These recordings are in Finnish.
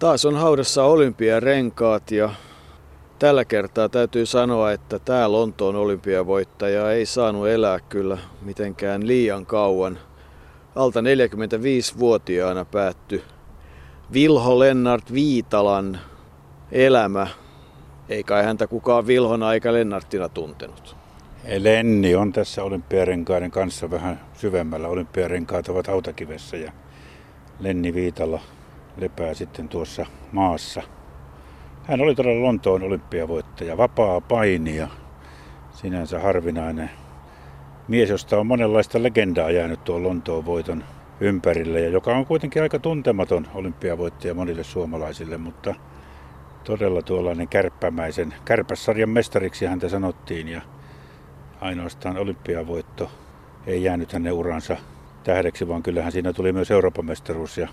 Taas on haudassa olympiarenkaat ja tällä kertaa täytyy sanoa, että tämä Lontoon olympiavoittaja ei saanut elää kyllä mitenkään liian kauan. Alta 45-vuotiaana päättyi Vilho Lennart Viitalan elämä. Ei kai häntä kukaan Vilhona eikä Lennarttina tuntenut. Lenni on tässä olympiarenkaiden kanssa vähän syvemmällä. Olympiarenkaat ovat autakivessä ja Lenni Viitala lepää sitten tuossa maassa. Hän oli todella Lontoon olympiavoittaja, vapaa painija, sinänsä harvinainen mies, josta on monenlaista legendaa jäänyt tuon Lontoon voiton ympärille ja joka on kuitenkin aika tuntematon olympiavoittaja monille suomalaisille, mutta todella tuollainen kärppämäisen, kärpässarjan mestariksi häntä sanottiin ja ainoastaan olympiavoitto ei jäänyt hänen uransa tähdeksi, vaan kyllähän siinä tuli myös Euroopan mestaruus ja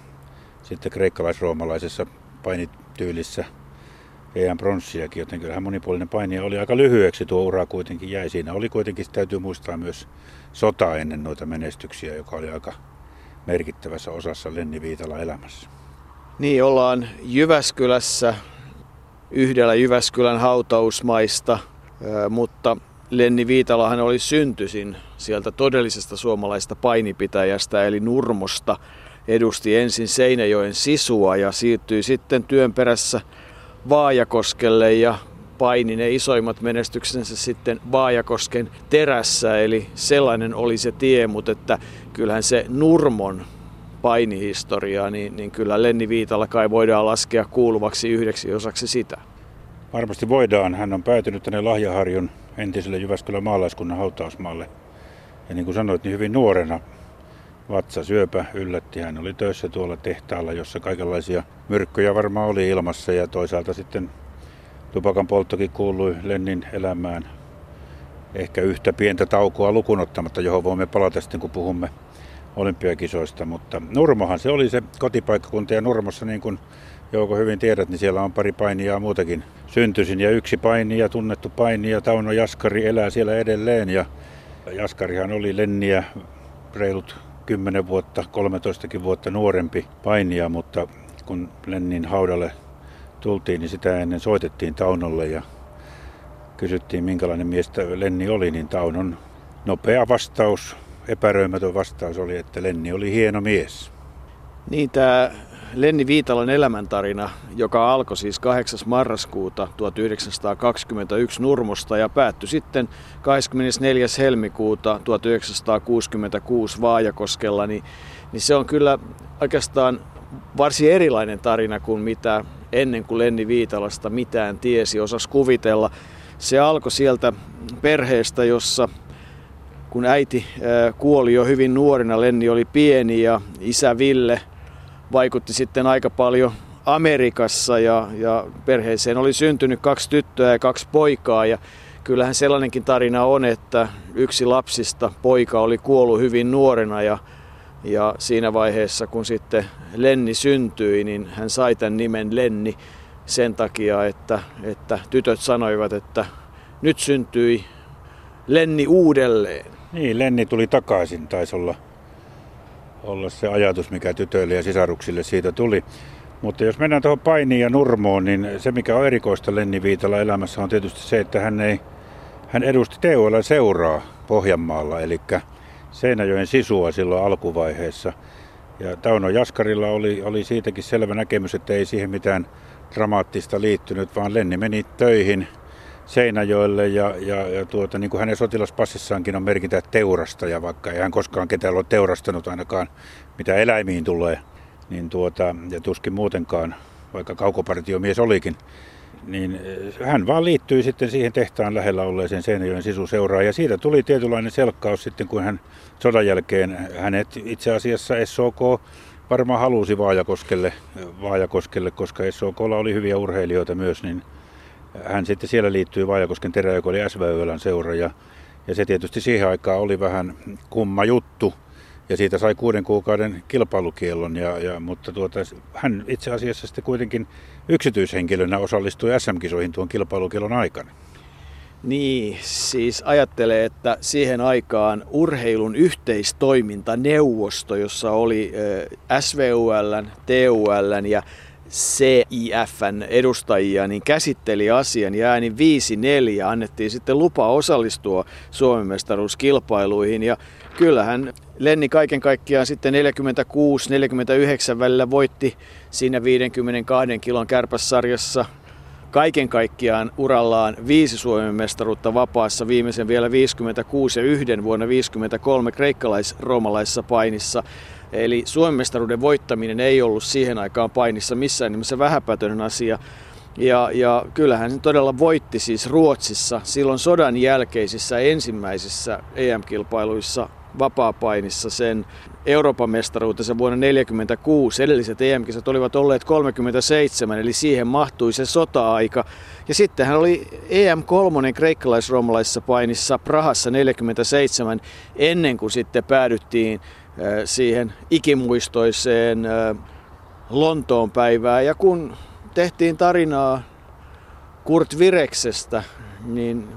sitten kreikkalais-roomalaisessa painityylissä EM pronssiakin, joten kyllähän monipuolinen painija oli aika lyhyeksi tuo ura kuitenkin jäi. Siinä oli kuitenkin, täytyy muistaa myös sota ennen noita menestyksiä, joka oli aika merkittävässä osassa Lenni Viitala elämässä. Niin, ollaan Jyväskylässä yhdellä Jyväskylän hautausmaista, mutta Lenni Viitalahan oli syntyisin sieltä todellisesta suomalaista painipitäjästä eli Nurmosta. Edusti ensin Seinäjoen sisua ja siirtyi sitten työn perässä Vaajakoskelle ja paini ne isoimmat menestyksensä sitten Vaajakosken terässä. Eli sellainen oli se tie, mutta että kyllähän se Nurmon painihistoria, niin, niin kyllä Lenni Viitala kai voidaan laskea kuuluvaksi yhdeksi osaksi sitä. Varmasti voidaan. Hän on päätynyt tänne Lahjaharjun entiselle Jyväskylän maalaiskunnan hautausmaalle. Ja niin kuin sanoit, niin hyvin nuorena vatsasyöpä yllätti. Hän oli töissä tuolla tehtaalla, jossa kaikenlaisia myrkkyjä varmaan oli ilmassa ja toisaalta sitten tupakan polttokin kuului Lennin elämään. Ehkä yhtä pientä taukoa lukunottamatta, johon voimme palata sitten kun puhumme olympiakisoista. Mutta Nurmohan se oli se kotipaikkakunta ja Nurmossa niin kuin Jouko hyvin tiedät, niin siellä on pari painia muutakin syntyisin. Ja yksi painija, tunnettu painija, Tauno Jaskari elää siellä edelleen. Ja Jaskarihan oli Lenniä reilut 10 vuotta, 13 vuotta nuorempi painija, mutta kun Lennin haudalle tultiin, niin sitä ennen soitettiin Taunolle ja kysyttiin minkälainen mies Lenni oli, niin Taunon nopea vastaus, epäröimätön vastaus oli, että Lenni oli hieno mies. Niin tämä Lenni Viitalan elämäntarina, joka alkoi siis 8. marraskuuta 1921 Nurmosta ja päättyi sitten 24. helmikuuta 1966 Vaajakoskella, niin, niin se on kyllä oikeastaan varsin erilainen tarina kuin mitä ennen kuin Lenni Viitalasta mitään tiesi, osas kuvitella. Se alkoi sieltä perheestä, jossa kun äiti kuoli jo hyvin nuorena, Lenni oli pieni ja isä Ville – vaikutti sitten aika paljon Amerikassa ja, ja perheeseen oli syntynyt kaksi tyttöä ja kaksi poikaa ja kyllähän sellainenkin tarina on, että yksi lapsista poika oli kuollut hyvin nuorena ja, ja siinä vaiheessa kun sitten Lenni syntyi, niin hän sai tämän nimen Lenni sen takia, että, että tytöt sanoivat, että nyt syntyi Lenni uudelleen. Niin, Lenni tuli takaisin, taisi olla olla se ajatus, mikä tytöille ja sisaruksille siitä tuli. Mutta jos mennään tuohon painiin ja nurmoon, niin se mikä on erikoista Lenni Viitala elämässä on tietysti se, että hän, ei, hän edusti TUL seuraa Pohjanmaalla, eli Seinäjoen sisua silloin alkuvaiheessa. Ja Tauno Jaskarilla oli, oli siitäkin selvä näkemys, että ei siihen mitään dramaattista liittynyt, vaan Lenni meni töihin Seinäjoelle ja, ja, ja tuota, niin kuin hänen sotilaspassissaankin on merkintä teurastaja, vaikka ei hän koskaan ketään ole teurastanut ainakaan mitä eläimiin tulee, niin tuota, ja tuskin muutenkaan, vaikka kaukopartiomies olikin, niin eh, hän vaan liittyi sitten siihen tehtaan lähellä olleeseen Seinäjoen sisuseuraan ja siitä tuli tietynlainen selkkaus sitten, kun hän sodan jälkeen hänet itse asiassa SOK varmaan halusi Vaajakoskelle, Vaajakoskelle koska SOKlla oli hyviä urheilijoita myös, niin hän sitten siellä liittyi Vaajakosken terä, joka oli SVYLän seura ja, ja se tietysti siihen aikaan oli vähän kumma juttu. Ja siitä sai kuuden kuukauden kilpailukiellon, ja, ja, mutta tuota, hän itse asiassa sitten kuitenkin yksityishenkilönä osallistui SM-kisoihin tuon kilpailukiellon aikana. Niin, siis ajattelee, että siihen aikaan urheilun yhteistoimintaneuvosto, jossa oli SVUL, TUL ja CIFn edustajia, niin käsitteli asian ja ääni 5-4 annettiin sitten lupa osallistua Suomen mestaruuskilpailuihin. Ja kyllähän Lenni kaiken kaikkiaan sitten 46-49 välillä voitti siinä 52 kilon kärpässarjassa kaiken kaikkiaan urallaan viisi Suomen mestaruutta vapaassa, viimeisen vielä 56 ja yhden vuonna 53 kreikkalais-roomalaisessa painissa. Eli Suomen voittaminen ei ollut siihen aikaan painissa missään nimessä vähäpätöinen asia. Ja, ja kyllähän hän todella voitti siis Ruotsissa silloin sodan jälkeisissä ensimmäisissä EM-kilpailuissa vapaapainissa sen Euroopan mestaruutensa vuonna 1946. Edelliset EM-kisat olivat olleet 37, eli siihen mahtui se sota-aika. Ja sitten hän oli EM3 kreikkalaisroomalaisessa painissa Prahassa 47 ennen kuin sitten päädyttiin siihen ikimuistoiseen Lontoon päivään. Ja kun tehtiin tarinaa Kurt Vireksestä, niin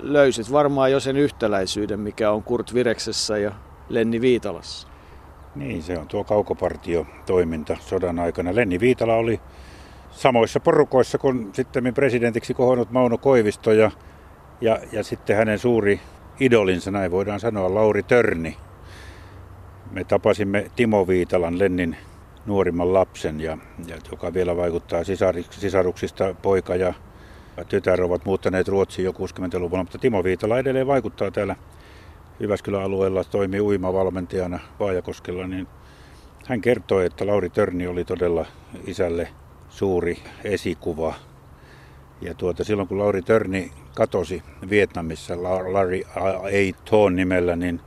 löysit varmaan jo sen yhtäläisyyden, mikä on Kurt Vireksessä ja Lenni Viitalassa. Niin, se on tuo kaukopartio-toiminta sodan aikana. Lenni Viitala oli samoissa porukoissa kuin sitten presidentiksi kohonnut Mauno Koivisto ja, ja, ja sitten hänen suuri idolinsa, näin voidaan sanoa, Lauri Törni. Me tapasimme Timo Viitalan, Lennin nuorimman lapsen, ja, ja joka vielä vaikuttaa sisaruksista poika ja tytär ovat muuttaneet Ruotsiin jo 60-luvulla, mutta Timo Viitala edelleen vaikuttaa täällä Jyväskylän alueella, toimii uimavalmentajana Vaajakoskella, niin hän kertoi, että Lauri Törni oli todella isälle suuri esikuva. Ja tuota, silloin kun Lauri Törni katosi Vietnamissa Larry A. Toon nimellä, niin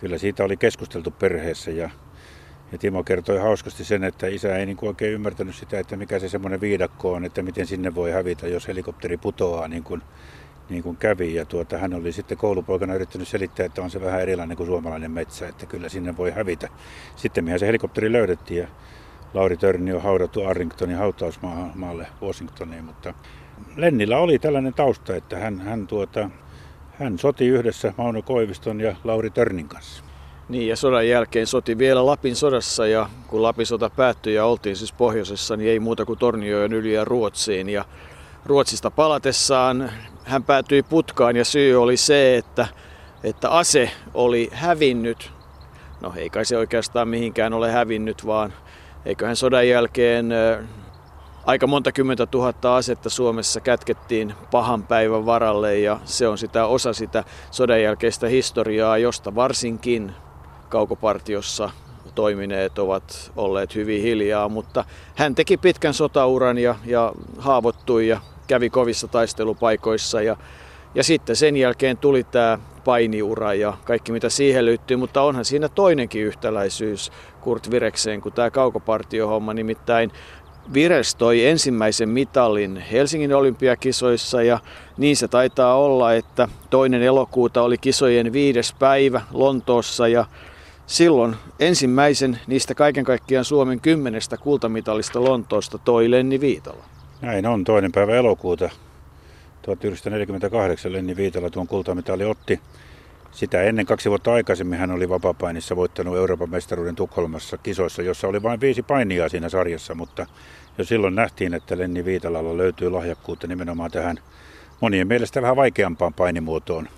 kyllä siitä oli keskusteltu perheessä ja ja Timo kertoi hauskasti sen, että isä ei niin oikein ymmärtänyt sitä, että mikä se semmoinen viidakko on, että miten sinne voi hävitä, jos helikopteri putoaa niin kuin, niin kuin kävi. Ja tuota, hän oli sitten koulupoikana yrittänyt selittää, että on se vähän erilainen kuin suomalainen metsä, että kyllä sinne voi hävitä. Sitten mihän se helikopteri löydettiin ja Lauri Törni on haudattu Arringtonin hautausmaalle Washingtoniin, mutta Lennillä oli tällainen tausta, että hän, hän, tuota, hän soti yhdessä Mauno Koiviston ja Lauri Törnin kanssa. Niin ja sodan jälkeen soti vielä Lapin sodassa ja kun Lapin sota päättyi ja oltiin siis pohjoisessa, niin ei muuta kuin Torniojen yli ja Ruotsiin. Ja Ruotsista palatessaan hän päätyi putkaan ja syy oli se, että, että ase oli hävinnyt. No ei kai se oikeastaan mihinkään ole hävinnyt, vaan eiköhän sodan jälkeen aika monta kymmentä tuhatta asetta Suomessa kätkettiin pahan päivän varalle ja se on sitä osa sitä sodan jälkeistä historiaa, josta varsinkin kaukopartiossa toimineet ovat olleet hyvin hiljaa, mutta hän teki pitkän sotauran ja, ja haavoittui ja kävi kovissa taistelupaikoissa ja, ja sitten sen jälkeen tuli tämä painiura ja kaikki mitä siihen liittyy, mutta onhan siinä toinenkin yhtäläisyys Kurt Virekseen kuin tämä kaukopartiohomma, nimittäin Vires toi ensimmäisen mitalin Helsingin olympiakisoissa ja niin se taitaa olla, että toinen elokuuta oli kisojen viides päivä Lontoossa ja Silloin ensimmäisen niistä kaiken kaikkiaan Suomen kymmenestä kultamitalista Lontoosta toi Lenni Viitala. Näin on, toinen päivä elokuuta 1948 Lenni Viitala tuon kultamitali otti. Sitä ennen kaksi vuotta aikaisemmin hän oli vapapainissa voittanut Euroopan mestaruuden Tukholmassa kisoissa, jossa oli vain viisi painia siinä sarjassa, mutta jo silloin nähtiin, että Lenni Viitalalla löytyy lahjakkuutta nimenomaan tähän monien mielestä vähän vaikeampaan painimuotoon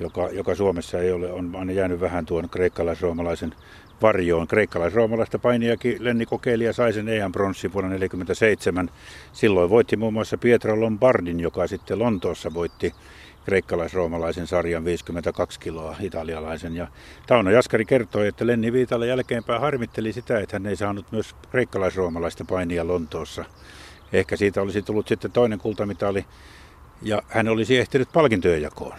joka, joka Suomessa ei ole, on aina jäänyt vähän tuon kreikkalais-roomalaisen varjoon. Kreikkalais-roomalaista painijakin Lenni kokeili ja sai sen EM-pronssin vuonna 1947. Silloin voitti muun muassa Pietro Lombardin, joka sitten Lontoossa voitti kreikkalais-roomalaisen sarjan 52 kiloa italialaisen. Ja Tauno Jaskari kertoi, että Lenni Viitala jälkeenpäin harmitteli sitä, että hän ei saanut myös kreikkalais-roomalaista painia Lontoossa. Ehkä siitä olisi tullut sitten toinen kultamitali ja hän olisi ehtinyt palkintojen jakoon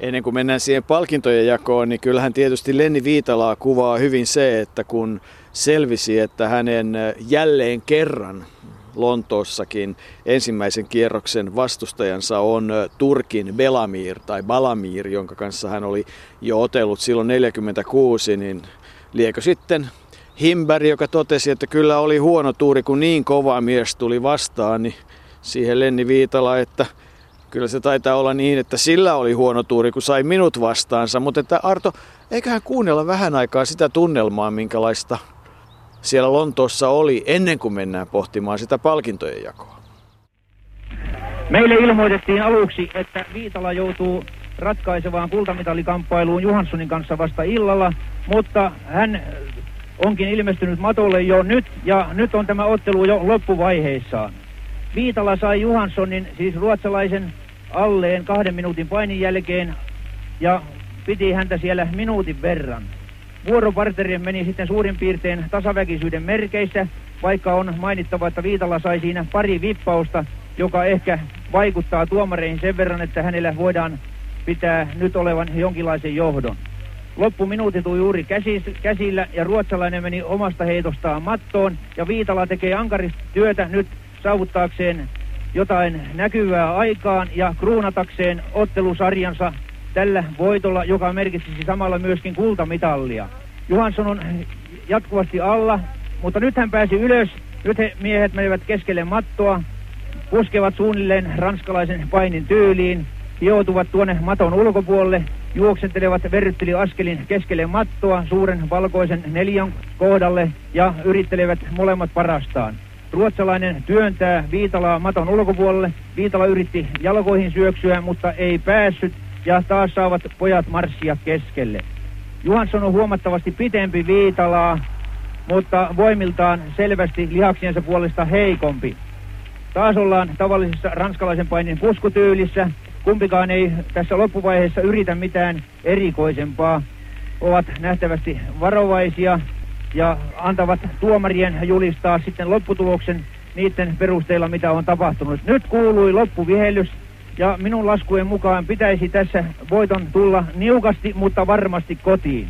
ennen kuin mennään siihen palkintojen jakoon, niin kyllähän tietysti Lenni Viitalaa kuvaa hyvin se, että kun selvisi, että hänen jälleen kerran Lontoossakin ensimmäisen kierroksen vastustajansa on Turkin Belamir tai Balamir, jonka kanssa hän oli jo otellut silloin 46, niin liekö sitten Himberg, joka totesi, että kyllä oli huono tuuri, kun niin kova mies tuli vastaan, niin siihen Lenni Viitala, että Kyllä se taitaa olla niin, että sillä oli huono tuuri, kun sai minut vastaansa. Mutta että Arto, eiköhän kuunnella vähän aikaa sitä tunnelmaa, minkälaista siellä Lontoossa oli ennen kuin mennään pohtimaan sitä palkintojen jakoa. Meille ilmoitettiin aluksi, että Viitala joutuu ratkaisevaan kultamitallikamppailuun Johanssonin kanssa vasta illalla, mutta hän onkin ilmestynyt matolle jo nyt ja nyt on tämä ottelu jo loppuvaiheissaan. Viitala sai Johanssonin, siis ruotsalaisen, alleen kahden minuutin painin jälkeen ja piti häntä siellä minuutin verran. Vuoroparteri meni sitten suurin piirtein tasaväkisyyden merkeissä, vaikka on mainittava, että Viitala sai siinä pari vippausta, joka ehkä vaikuttaa tuomareihin sen verran, että hänellä voidaan pitää nyt olevan jonkinlaisen johdon. Loppuminuutit on juuri käsillä ja ruotsalainen meni omasta heitostaan mattoon ja Viitala tekee ankarista työtä nyt saavuttaakseen jotain näkyvää aikaan ja kruunatakseen ottelusarjansa tällä voitolla, joka merkitsisi samalla myöskin kultamitallia. Johansson on jatkuvasti alla, mutta nyt hän pääsi ylös. Nyt he miehet menivät keskelle mattoa, puskevat suunnilleen ranskalaisen painin tyyliin, joutuvat tuonne maton ulkopuolelle, juoksentelevat verrytteli askelin keskelle mattoa suuren valkoisen neljän kohdalle ja yrittelevät molemmat parastaan. Ruotsalainen työntää Viitalaa maton ulkopuolelle. Viitala yritti jalkoihin syöksyä, mutta ei päässyt ja taas saavat pojat marssia keskelle. Johansson on huomattavasti pitempi Viitalaa, mutta voimiltaan selvästi lihaksiensa puolesta heikompi. Taas ollaan tavallisessa ranskalaisen painin puskutyylissä. Kumpikaan ei tässä loppuvaiheessa yritä mitään erikoisempaa. Ovat nähtävästi varovaisia ja antavat tuomarien julistaa sitten lopputuloksen niiden perusteella, mitä on tapahtunut. Nyt kuului loppuvihellys ja minun laskujen mukaan pitäisi tässä voiton tulla niukasti, mutta varmasti kotiin.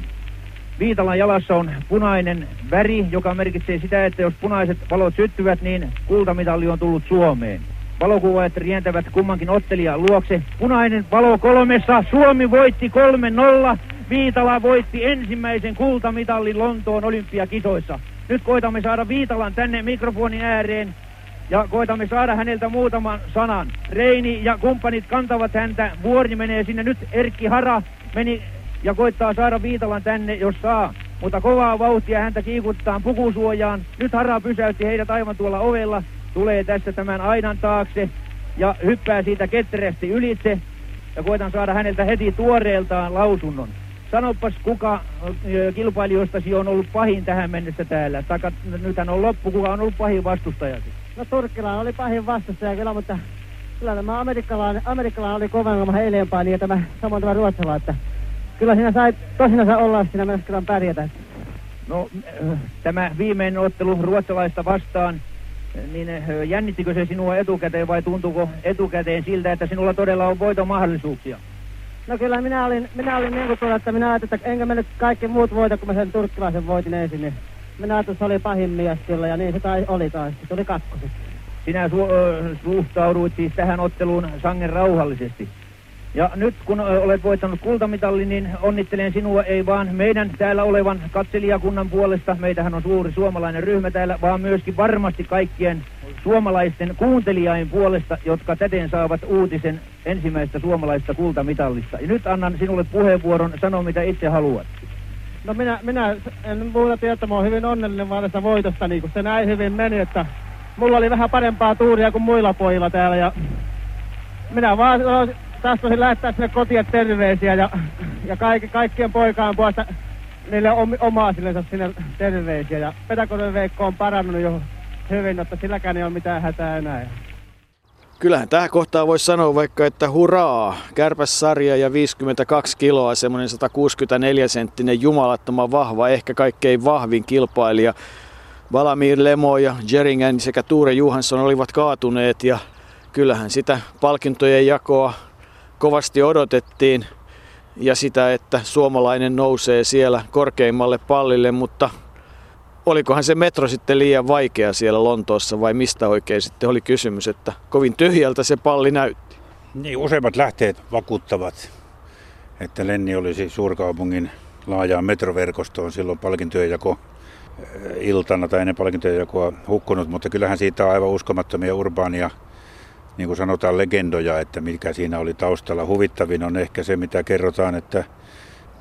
Viitalan jalassa on punainen väri, joka merkitsee sitä, että jos punaiset valot syttyvät, niin kultamitalli on tullut Suomeen. Valokuvaajat rientävät kummankin ottelijan luokse. Punainen valo kolmessa. Suomi voitti 3-0. Viitala voitti ensimmäisen kultamitallin Lontoon olympiakisoissa. Nyt koitamme saada Viitalan tänne mikrofonin ääreen ja koitamme saada häneltä muutaman sanan. Reini ja kumppanit kantavat häntä. Vuori menee sinne. Nyt Erkki Hara meni ja koittaa saada Viitalan tänne, jos saa. Mutta kovaa vauhtia häntä kiikuttaa pukusuojaan. Nyt Hara pysäytti heidät aivan tuolla ovella. Tulee tässä tämän aidan taakse ja hyppää siitä ketterästi ylitse. Ja koitan saada häneltä heti tuoreeltaan lausunnon. Sanopas, kuka kilpailijoistasi on ollut pahin tähän mennessä täällä? Taka, nythän on loppu, kuka on ollut pahin vastustajasi? No Turkkila oli pahin vastustaja kyllä, mutta kyllä tämä amerikkalainen, amerikkalainen oli kovemman heileenpäin ja tämä samoin tämä ruotsala, että kyllä siinä sai tosinansa olla siinä myös kyllä pärjätä. No tämä viimeinen ottelu ruotsalaista vastaan, niin jännittikö se sinua etukäteen vai tuntuuko etukäteen siltä, että sinulla todella on voiton mahdollisuuksia? No kyllä minä olin, minä olin niin kuin tuolla, että minä ajattelin, että enkä mennyt kaikki muut voita, kun mä sen turkkilaisen voitin ensin. Niin minä ajattelin, että se oli pahin mies kyllä ja niin se tai oli taas. Se oli kakkoset. Sinä su- suhtauduit siis tähän otteluun sangen rauhallisesti. Ja nyt kun olet voittanut kultamitallin, niin onnittelen sinua ei vaan meidän täällä olevan katselijakunnan puolesta. Meitähän on suuri suomalainen ryhmä täällä, vaan myöskin varmasti kaikkien suomalaisten kuuntelijain puolesta, jotka täten saavat uutisen ensimmäistä suomalaista kultamitallista. Ja nyt annan sinulle puheenvuoron, sano mitä itse haluat. No minä, minä en muuta tiedä, että mä oon hyvin onnellinen vaan tästä voitosta, niin kun se näin hyvin meni, että mulla oli vähän parempaa tuuria kuin muilla pojilla täällä ja minä vaan tahtoisin lähettää sinne kotiin terveisiä ja, ja kaikki, kaikkien poikaan puolesta niille om, omaa sinne terveisiä. Ja Petakonen Veikko on parannut jo hyvin, että silläkään ei ole mitään hätää enää. Kyllähän tähän kohtaan voisi sanoa vaikka, että hurraa, kärpässarja ja 52 kiloa, semmoinen 164 senttinen jumalattoman vahva, ehkä kaikkein vahvin kilpailija. Valamir Lemo ja Jeringen sekä Tuure Johansson olivat kaatuneet ja kyllähän sitä palkintojen jakoa kovasti odotettiin ja sitä, että suomalainen nousee siellä korkeimmalle pallille, mutta olikohan se metro sitten liian vaikea siellä Lontoossa vai mistä oikein sitten oli kysymys, että kovin tyhjältä se palli näytti. Niin, useimmat lähteet vakuuttavat, että Lenni olisi suurkaupungin laajaan metroverkostoon silloin palkintojen jako eh, iltana tai ennen palkintojen jakoa hukkunut, mutta kyllähän siitä on aivan uskomattomia urbaania niin kuin sanotaan legendoja, että mikä siinä oli taustalla. Huvittavin on ehkä se, mitä kerrotaan, että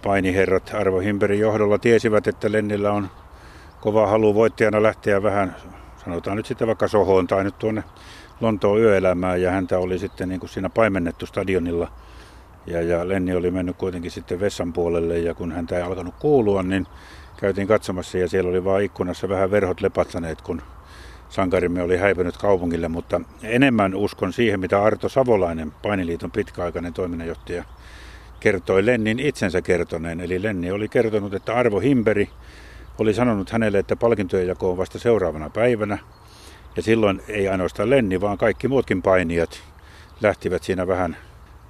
painiherrat Arvo Himberin johdolla tiesivät, että Lennillä on kova halu voittajana lähteä vähän, sanotaan nyt sitten vaikka Sohoon tai nyt tuonne Lontoon yöelämään ja häntä oli sitten niin kuin siinä paimennettu stadionilla. Ja, ja Lenni oli mennyt kuitenkin sitten vessan puolelle ja kun häntä ei alkanut kuulua, niin käytiin katsomassa ja siellä oli vaan ikkunassa vähän verhot lepatsaneet, kun sankarimme oli häipynyt kaupungille, mutta enemmän uskon siihen, mitä Arto Savolainen, Painiliiton pitkäaikainen toiminnanjohtaja, kertoi Lennin itsensä kertoneen. Eli Lenni oli kertonut, että Arvo Himberi oli sanonut hänelle, että palkintojen jako on vasta seuraavana päivänä. Ja silloin ei ainoastaan Lenni, vaan kaikki muutkin painijat lähtivät siinä vähän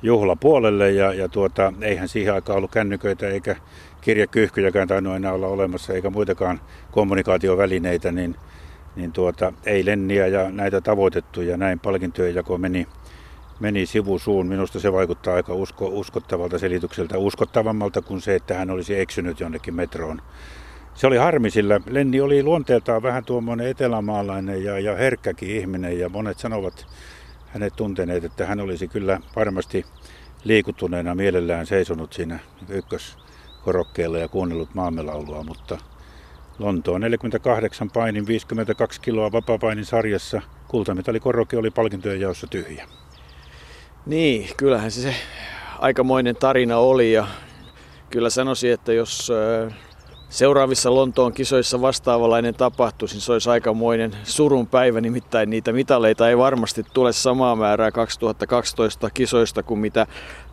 juhlapuolelle ja, ja tuota, eihän siihen aikaan ollut kännyköitä eikä kirjakyyhkyjäkään tainnut enää olla olemassa eikä muitakaan kommunikaatiovälineitä, niin, niin tuota, ei Lenniä ja näitä tavoitettu ja näin palkintojen jako meni, meni sivusuun. Minusta se vaikuttaa aika usko, uskottavalta selitykseltä, uskottavammalta kuin se, että hän olisi eksynyt jonnekin metroon. Se oli harmi, sillä Lenni oli luonteeltaan vähän tuommoinen etelämaalainen ja, ja herkkäkin ihminen ja monet sanovat hänet tunteneet, että hän olisi kyllä varmasti liikuttuneena mielellään seisonut siinä ykköskorokkeella ja kuunnellut maamelaulua, mutta Lontoon 48 painin 52 kiloa vapapainin sarjassa kultamitalikorokki oli palkintojen jaossa tyhjä. Niin, kyllähän se, se aikamoinen tarina oli ja kyllä sanoisin, että jos seuraavissa Lontoon kisoissa vastaavalainen tapahtuisi, niin se olisi aikamoinen surun päivä, nimittäin niitä mitaleita ei varmasti tule samaa määrää 2012 kisoista kuin mitä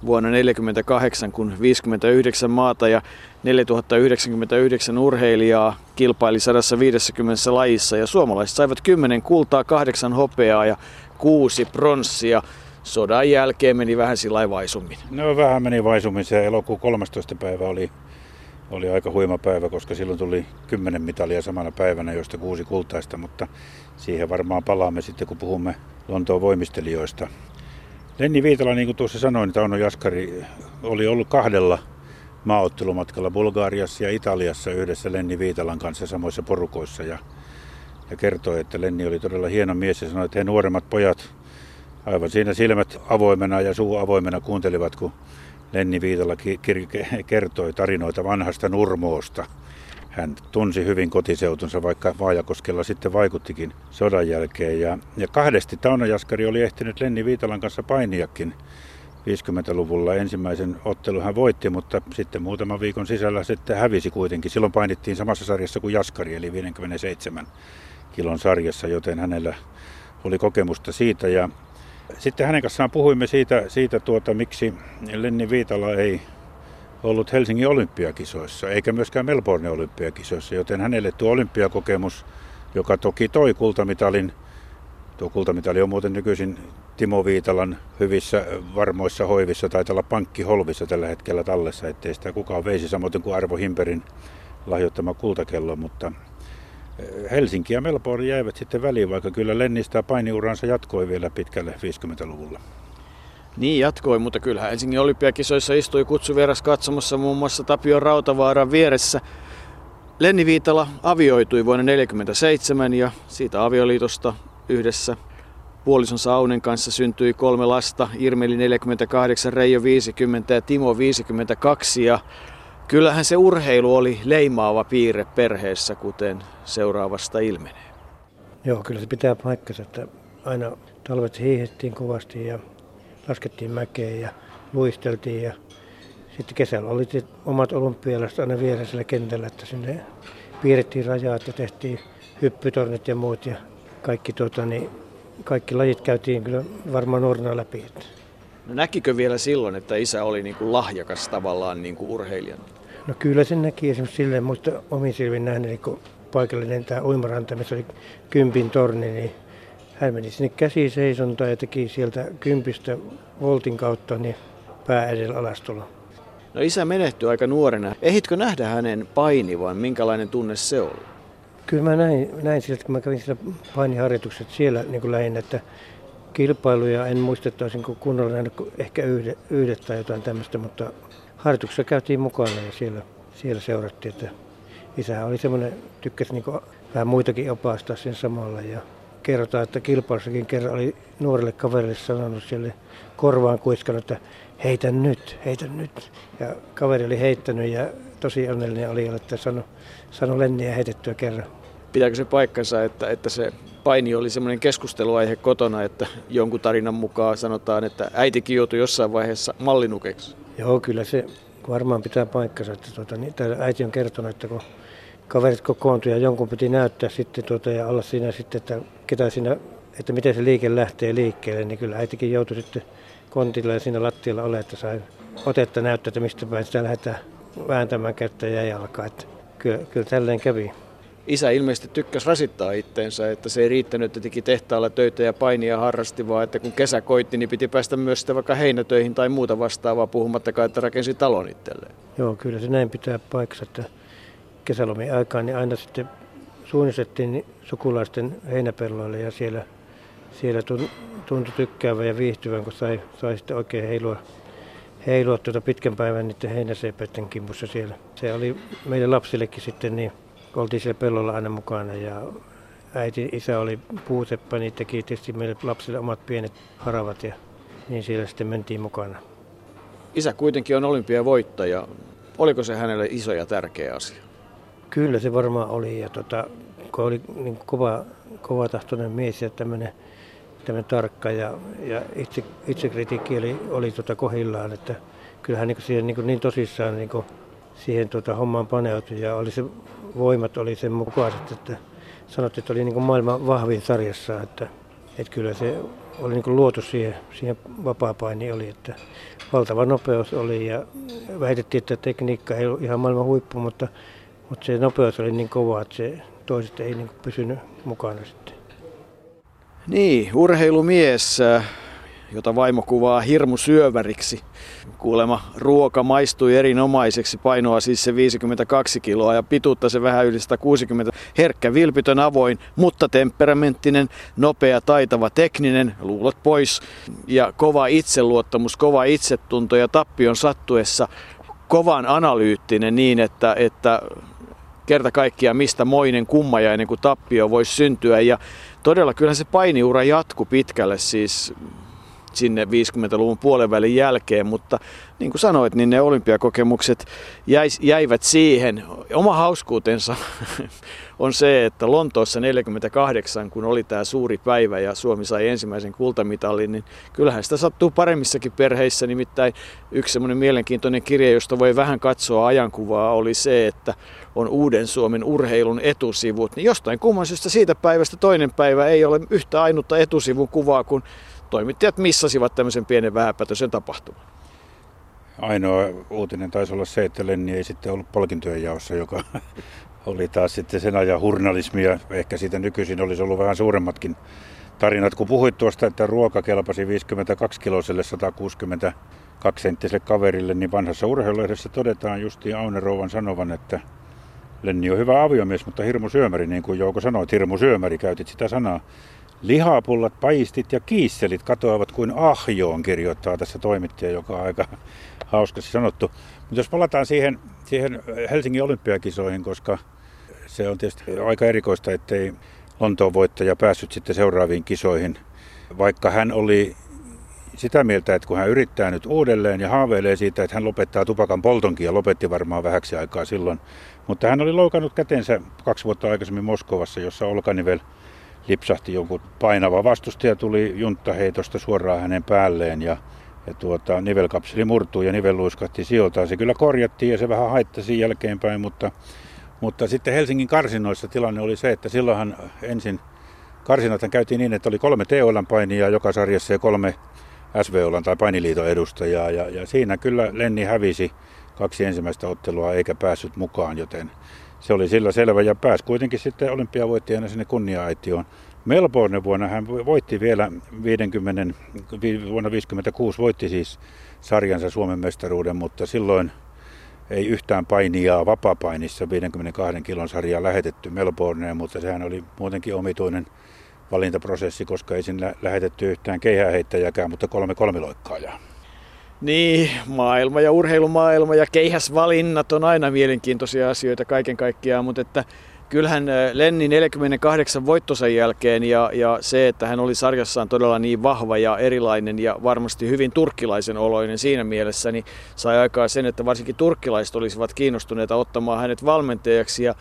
vuonna 1948, kun 59 maata ja 4099 urheilijaa kilpaili 150 lajissa ja suomalaiset saivat 10 kultaa, 8 hopeaa ja 6 pronssia sodan jälkeen meni vähän sillä vaisummin. No vähän meni vaisummin. Se elokuun 13. päivä oli, oli aika huima päivä, koska silloin tuli 10 mitalia samana päivänä, joista kuusi kultaista, mutta siihen varmaan palaamme sitten, kun puhumme Lontoon voimistelijoista. Lenni Viitala, niin kuin tuossa sanoin, Tauno Jaskari oli ollut kahdella maaottelumatkalla Bulgariassa ja Italiassa yhdessä Lenni Viitalan kanssa samoissa porukoissa ja, ja kertoi, että Lenni oli todella hieno mies ja sanoi, että he nuoremmat pojat aivan siinä silmät avoimena ja suu avoimena kuuntelivat, kun Lenni Viitala kertoi tarinoita vanhasta Nurmoosta. Hän tunsi hyvin kotiseutunsa, vaikka Vaajakoskella sitten vaikuttikin sodan jälkeen. Ja, ja kahdesti Tauno Jaskari oli ehtinyt Lenni Viitalan kanssa painiakin 50-luvulla. Ensimmäisen ottelun hän voitti, mutta sitten muutaman viikon sisällä sitten hävisi kuitenkin. Silloin painittiin samassa sarjassa kuin Jaskari, eli 57 kilon sarjassa, joten hänellä oli kokemusta siitä. Ja sitten hänen kanssaan puhuimme siitä, siitä tuota, miksi Lenni Viitala ei ollut Helsingin olympiakisoissa, eikä myöskään Melbourne olympiakisoissa, joten hänelle tuo olympiakokemus, joka toki toi kultamitalin, tuo kultamitali on muuten nykyisin Timo Viitalan hyvissä varmoissa hoivissa, taitaa olla pankkiholvissa tällä hetkellä tallessa, ettei sitä kukaan veisi, samoin kuin Arvo Himperin lahjoittama kultakello, mutta Helsinki ja Melbourne jäivät sitten väliin, vaikka kyllä Lennistä painiuransa jatkoi vielä pitkälle 50-luvulla. Niin jatkoi, mutta kyllähän Helsingin olympiakisoissa istui kutsuvieras katsomassa muun muassa Tapio Rautavaaran vieressä. Lenni Viitala avioitui vuonna 1947 ja siitä avioliitosta yhdessä puolisonsa Aunen kanssa syntyi kolme lasta, Irmeli 48, Reijo 50 ja Timo 52 ja Kyllähän se urheilu oli leimaava piirre perheessä, kuten seuraavasta ilmenee. Joo, kyllä se pitää paikkansa, että aina talvet hiihettiin kovasti ja laskettiin mäkeen ja luisteltiin ja sitten kesällä oli omat olympialaiset aina vieressä kentällä, että sinne piirrettiin rajat ja tehtiin hyppytornit ja muut ja kaikki, tuota, niin, kaikki lajit käytiin kyllä varmaan nuorena läpi. No näkikö vielä silloin, että isä oli niin kuin lahjakas tavallaan niin kuin urheilijana? No kyllä se näki esimerkiksi silleen, muista omin silmin nähneeni, kun paikallinen tämä uimaranta, missä oli kympin torni, niin hän meni sinne käsiseisontaan ja teki sieltä kympistä voltin kautta niin pää edellä alastulo. No isä menehtyi aika nuorena. Ehitkö nähdä hänen painivan? Minkälainen tunne se oli? Kyllä mä näin, näin sieltä, kun mä kävin siellä painiharjoitukset siellä niin kuin lähinnä, että kilpailuja en muista, että olisin kunnolla nähnyt ehkä yhdet, yhdet tai jotain tämmöistä, mutta harjoituksessa käytiin mukana ja siellä, siellä seurattiin, että isä oli semmoinen, tykkäsi niin vähän muitakin opastaa sen samalla ja kerrotaan, että kilpailussakin kerran oli nuorelle kaverille sanonut siellä korvaan kuiskannut, että heitä nyt, heitä nyt. Ja kaveri oli heittänyt ja tosi onnellinen oli, että sanoi sano Lenniä heitettyä kerran. Pitääkö se paikkansa, että, että se paini oli semmoinen keskusteluaihe kotona, että jonkun tarinan mukaan sanotaan, että äitikin joutui jossain vaiheessa mallinukeksi? Joo, kyllä se varmaan pitää paikkansa. Että tuota, niin, äiti on kertonut, että kun kaverit kokoontui ja jonkun piti näyttää sitten tuota, ja olla siinä sitten, että ketä siinä, että miten se liike lähtee liikkeelle, niin kyllä äitikin joutui sitten kontilla ja siinä lattialla ole, että sai otetta näyttää, että mistä päin sitä lähdetään vääntämään kättä ja jalkaa. Että kyllä, kyllä tälleen kävi. Isä ilmeisesti tykkäsi rasittaa itteensä, että se ei riittänyt, että teki tehtaalla töitä ja painia harrasti, vaan että kun kesä koitti, niin piti päästä myös sitten vaikka heinätöihin tai muuta vastaavaa, puhumattakaan, että rakensi talon itselleen. Joo, kyllä se näin pitää paikassa, että kesälomien aikaan niin aina sitten suunnistettiin sukulaisten heinäpelloille ja siellä, siellä tuntui tykkäävän ja viihtyvän, kun sai, sai sitten oikein heilua, heilua tuota pitkän päivän niiden heinäseipäiden kimpussa siellä. Se oli meille lapsillekin sitten niin, oltiin siellä pellolla aina mukana ja äiti, isä oli puuseppä, niin teki tietysti meille lapsille omat pienet haravat ja niin siellä sitten mentiin mukana. Isä kuitenkin on olympiavoittaja. Oliko se hänelle iso ja tärkeä asia? Kyllä se varmaan oli. Ja tota, kun oli niin kova, kova tahtoinen mies ja tämmöinen tämmöinen tarkka ja, ja itse, itsekritiikki oli, oli tota kohillaan, että kyllähän niin siihen niin, niin tosissaan niin siihen tota hommaan paneutui ja oli se, voimat oli sen mukaiset, että sanottiin, että oli niin maailman vahvin sarjassa, että, että kyllä se oli niin luotu siihen, siihen vapaa-painiin oli, että valtava nopeus oli ja väitettiin, että tekniikka ei ollut ihan maailman huippu, mutta, mutta se nopeus oli niin kova, että se toiset ei niin pysynyt mukana sitten. Niin, urheilumies, äh, jota vaimo kuvaa hirmu syöväriksi. Kuulema ruoka maistui erinomaiseksi, painoa siis se 52 kiloa ja pituutta se vähän yli 160. Herkkä, vilpitön, avoin, mutta temperamenttinen, nopea, taitava, tekninen, luulot pois ja kova itseluottamus, kova itsetunto ja tappion sattuessa kovan analyyttinen niin, että, että kerta kaikkiaan mistä moinen kummajainen kuin tappio voisi syntyä. Ja todella kyllä se painiura jatku pitkälle siis sinne 50-luvun puolen jälkeen, mutta niin kuin sanoit, niin ne olympiakokemukset jäivät siihen. Oma hauskuutensa on se, että Lontoossa 48, kun oli tämä suuri päivä ja Suomi sai ensimmäisen kultamitalin, niin kyllähän sitä sattuu paremmissakin perheissä. Nimittäin yksi semmoinen mielenkiintoinen kirja, josta voi vähän katsoa ajankuvaa, oli se, että on Uuden Suomen urheilun etusivut. Niin jostain kumman syystä siitä päivästä toinen päivä ei ole yhtä ainutta etusivun kuvaa, kun toimittajat missasivat tämmöisen pienen vähäpätöisen tapahtuman. Ainoa uutinen taisi olla se, että Lenni ei sitten ollut palkintojen jaossa, joka oli taas sitten sen ajan hurnalismia. Ehkä siitä nykyisin olisi ollut vähän suuremmatkin tarinat. Kun puhuit tuosta, että ruoka kelpasi 52 kiloselle 162 senttiselle kaverille, niin vanhassa urheilulehdessä todetaan justiin Aune Rouvan sanovan, että Lenni on hyvä aviomies, mutta hirmu syömäri, niin kuin Jouko sanoi, hirmu syömäri, käytit sitä sanaa. Lihapullat, paistit ja kiisselit katoavat kuin ahjoon, kirjoittaa tässä toimittaja, joka on aika hauskasti sanottu. Mutta jos palataan siihen, siihen Helsingin olympiakisoihin, koska se on tietysti aika erikoista, ettei Lontoon voittaja päässyt sitten seuraaviin kisoihin, vaikka hän oli sitä mieltä, että kun hän yrittää nyt uudelleen ja haaveilee siitä, että hän lopettaa tupakan poltonkin ja lopetti varmaan vähäksi aikaa silloin. Mutta hän oli loukannut kätensä kaksi vuotta aikaisemmin Moskovassa, jossa olkanivel lipsahti jonkun painava vastustaja, tuli junttaheitosta suoraan hänen päälleen ja, ja tuota, nivelkapseli murtui ja nivel luiskahti sijoiltaan. Se kyllä korjattiin ja se vähän haittasi jälkeenpäin, mutta, mutta sitten Helsingin karsinoissa tilanne oli se, että silloinhan ensin karsinathan käytiin niin, että oli kolme TOLan painia joka sarjassa ja kolme SVOlan tai painiliiton edustajaa ja, ja siinä kyllä Lenni hävisi kaksi ensimmäistä ottelua eikä päässyt mukaan, joten se oli sillä selvä ja pääsi kuitenkin sitten olympiavoittajana sinne kunnia-aitioon. Melbourne vuonna hän voitti vielä 50, vuonna 56 voitti siis sarjansa Suomen mestaruuden, mutta silloin ei yhtään painijaa vapapainissa 52 kilon sarjaa lähetetty Melbourneen, mutta sehän oli muutenkin omituinen valintaprosessi, koska ei sinne lähetetty yhtään keihäheittäjäkään, mutta kolme kolmiloikkaajaa. Niin, maailma ja urheilumaailma ja keihäsvalinnat on aina mielenkiintoisia asioita kaiken kaikkiaan, mutta että kyllähän Lenni 48 voittosen jälkeen ja, ja se, että hän oli sarjassaan todella niin vahva ja erilainen ja varmasti hyvin turkkilaisen oloinen siinä mielessä, niin sai aikaa sen, että varsinkin turkkilaiset olisivat kiinnostuneita ottamaan hänet valmentajaksi. Ja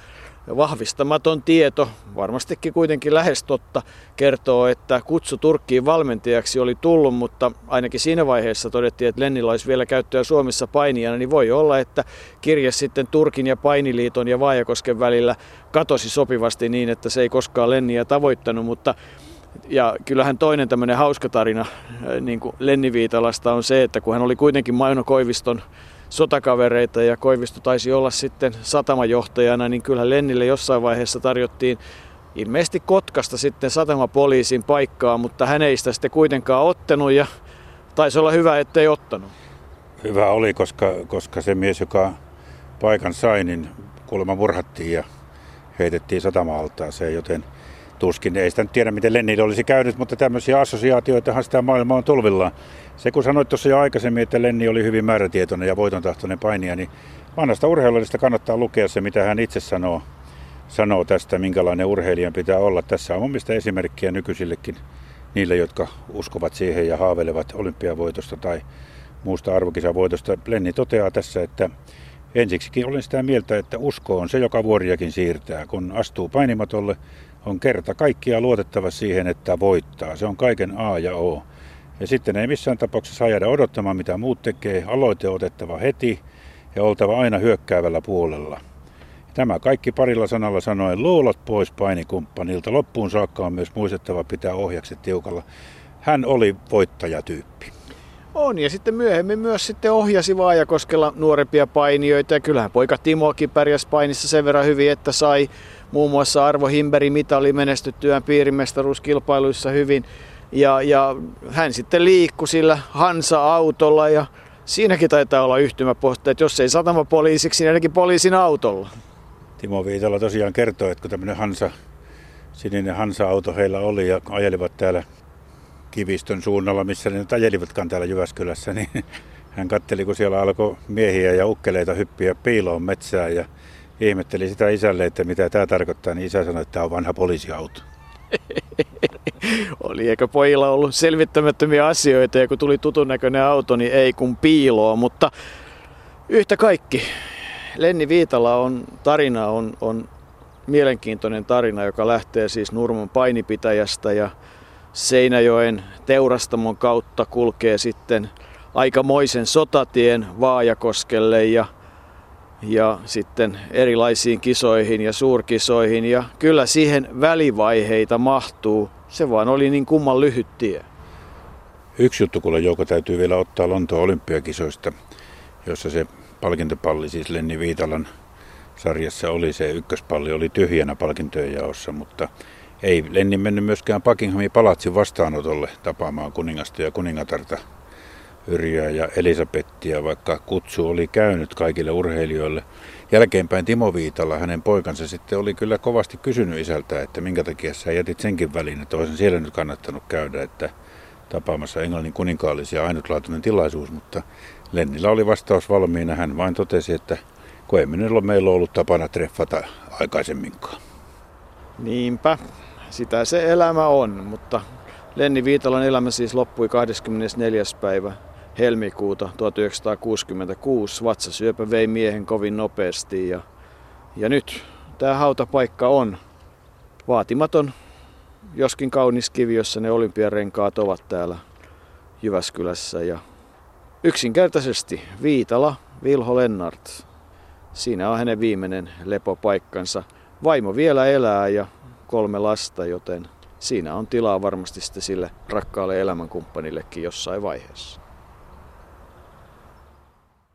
vahvistamaton tieto, varmastikin kuitenkin lähes totta, kertoo, että kutsu Turkkiin valmentajaksi oli tullut, mutta ainakin siinä vaiheessa todettiin, että Lennillä olisi vielä käyttöä Suomessa painijana, niin voi olla, että kirje sitten Turkin ja Painiliiton ja Vaajakosken välillä katosi sopivasti niin, että se ei koskaan Lenniä tavoittanut, mutta ja kyllähän toinen tämmöinen hauska tarina äh, niin kuin Lenni Viitalasta on se, että kun hän oli kuitenkin Maino Koiviston sotakavereita ja Koivisto taisi olla sitten satamajohtajana, niin kyllä Lennille jossain vaiheessa tarjottiin ilmeisesti Kotkasta sitten satamapoliisin paikkaa, mutta hän ei sitä sitten kuitenkaan ottanut ja taisi olla hyvä, ettei ottanut. Hyvä oli, koska, koska se mies, joka paikan sai, niin kuulemma murhattiin ja heitettiin satama-altaaseen, joten tuskin ei sitä nyt tiedä, miten Lennille olisi käynyt, mutta tämmöisiä assosiaatioitahan sitä maailmaa on tulvillaan. Se kun sanoit tuossa jo aikaisemmin, että Lenni oli hyvin määrätietoinen ja voitontahtoinen painija, niin vanhasta urheilijasta kannattaa lukea se, mitä hän itse sanoo, sanoo tästä, minkälainen urheilijan pitää olla. Tässä on mun mielestä esimerkkiä nykyisillekin niille, jotka uskovat siihen ja haaveilevat olympiavoitosta tai muusta arvokisavoitosta. Lenni toteaa tässä, että ensiksikin olen sitä mieltä, että usko on se, joka vuoriakin siirtää. Kun astuu painimatolle, on kerta kaikkia luotettava siihen, että voittaa. Se on kaiken A ja O. Ja sitten ei missään tapauksessa jäädä odottamaan, mitä muut tekee. Aloite otettava heti ja oltava aina hyökkäävällä puolella. Tämä kaikki parilla sanalla sanoen luulot pois painikumppanilta. Loppuun saakka on myös muistettava pitää ohjakset tiukalla. Hän oli voittajatyyppi. On, ja sitten myöhemmin myös sitten ohjasi Vaajakoskella nuorempia painijoita, ja kyllähän poika Timokin pärjäsi painissa sen verran hyvin, että sai muun muassa Arvo Himberi mitali menestyttyään piirimestaruuskilpailuissa hyvin. Ja, ja hän sitten liikkui sillä Hansa-autolla ja siinäkin taitaa olla yhtymäpohta, että jos ei satamapoliisiksi, niin ainakin poliisin autolla. Timo Viitala tosiaan kertoi, että kun tämmöinen Hansa, sininen Hansa-auto heillä oli ja ajelivat täällä Kivistön suunnalla, missä ne ajelivatkaan täällä Jyväskylässä, niin hän katteli, kun siellä alkoi miehiä ja ukkeleita hyppiä piiloon metsään ja ihmetteli sitä isälle, että mitä tämä tarkoittaa, niin isä sanoi, että tämä on vanha poliisiauto. Oli, eikö pojilla ollut selvittämättömiä asioita ja kun tuli tutun näköinen auto, niin ei kun piiloa, mutta yhtä kaikki. Lenni Viitala on, tarina on, on mielenkiintoinen tarina, joka lähtee siis Nurmon painipitäjästä ja Seinäjoen teurastamon kautta kulkee sitten aikamoisen sotatien Vaajakoskelle ja ja sitten erilaisiin kisoihin ja suurkisoihin ja kyllä siihen välivaiheita mahtuu. Se vaan oli niin kumman lyhyt tie. Yksi juttu kuule Jouko täytyy vielä ottaa Lontoon olympiakisoista, jossa se palkintopalli, siis Lenni Viitalan sarjassa oli se ykköspalli, oli tyhjänä palkintojen jaossa, mutta ei Lenni mennyt myöskään Buckinghamin palatsin vastaanotolle tapaamaan kuningasta ja kuningatarta Yrjää ja Elisabettia, vaikka kutsu oli käynyt kaikille urheilijoille. Jälkeenpäin Timo Viitala, hänen poikansa, sitten oli kyllä kovasti kysynyt isältä, että minkä takia sä jätit senkin väliin, että olisi siellä nyt kannattanut käydä, että tapaamassa Englannin kuninkaallisia ainutlaatuinen tilaisuus, mutta Lennillä oli vastaus valmiina. Hän vain totesi, että kun ei meillä ollut tapana treffata aikaisemminkaan. Niinpä, sitä se elämä on, mutta Lenni Viitalan elämä siis loppui 24. päivä helmikuuta 1966. Vatsasyöpä vei miehen kovin nopeasti ja, ja nyt tämä hautapaikka on vaatimaton, joskin kaunis kivi, jossa ne olympiarenkaat ovat täällä Jyväskylässä. Ja yksinkertaisesti Viitala, Vilho Lennart. Siinä on hänen viimeinen lepopaikkansa. Vaimo vielä elää ja kolme lasta, joten siinä on tilaa varmasti sitten sille rakkaalle elämänkumppanillekin jossain vaiheessa.